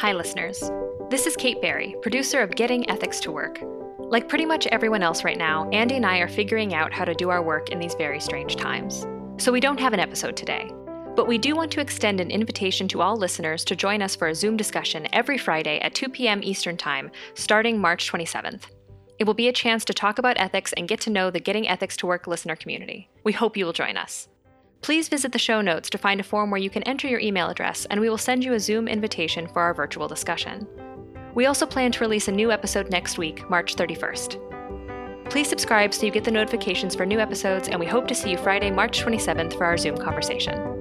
Hi, listeners. This is Kate Barry, producer of Getting Ethics to Work. Like pretty much everyone else right now, Andy and I are figuring out how to do our work in these very strange times. So we don't have an episode today. But we do want to extend an invitation to all listeners to join us for a Zoom discussion every Friday at 2 p.m. Eastern Time, starting March 27th. It will be a chance to talk about ethics and get to know the Getting Ethics to Work listener community. We hope you will join us. Please visit the show notes to find a form where you can enter your email address, and we will send you a Zoom invitation for our virtual discussion. We also plan to release a new episode next week, March 31st. Please subscribe so you get the notifications for new episodes, and we hope to see you Friday, March 27th for our Zoom conversation.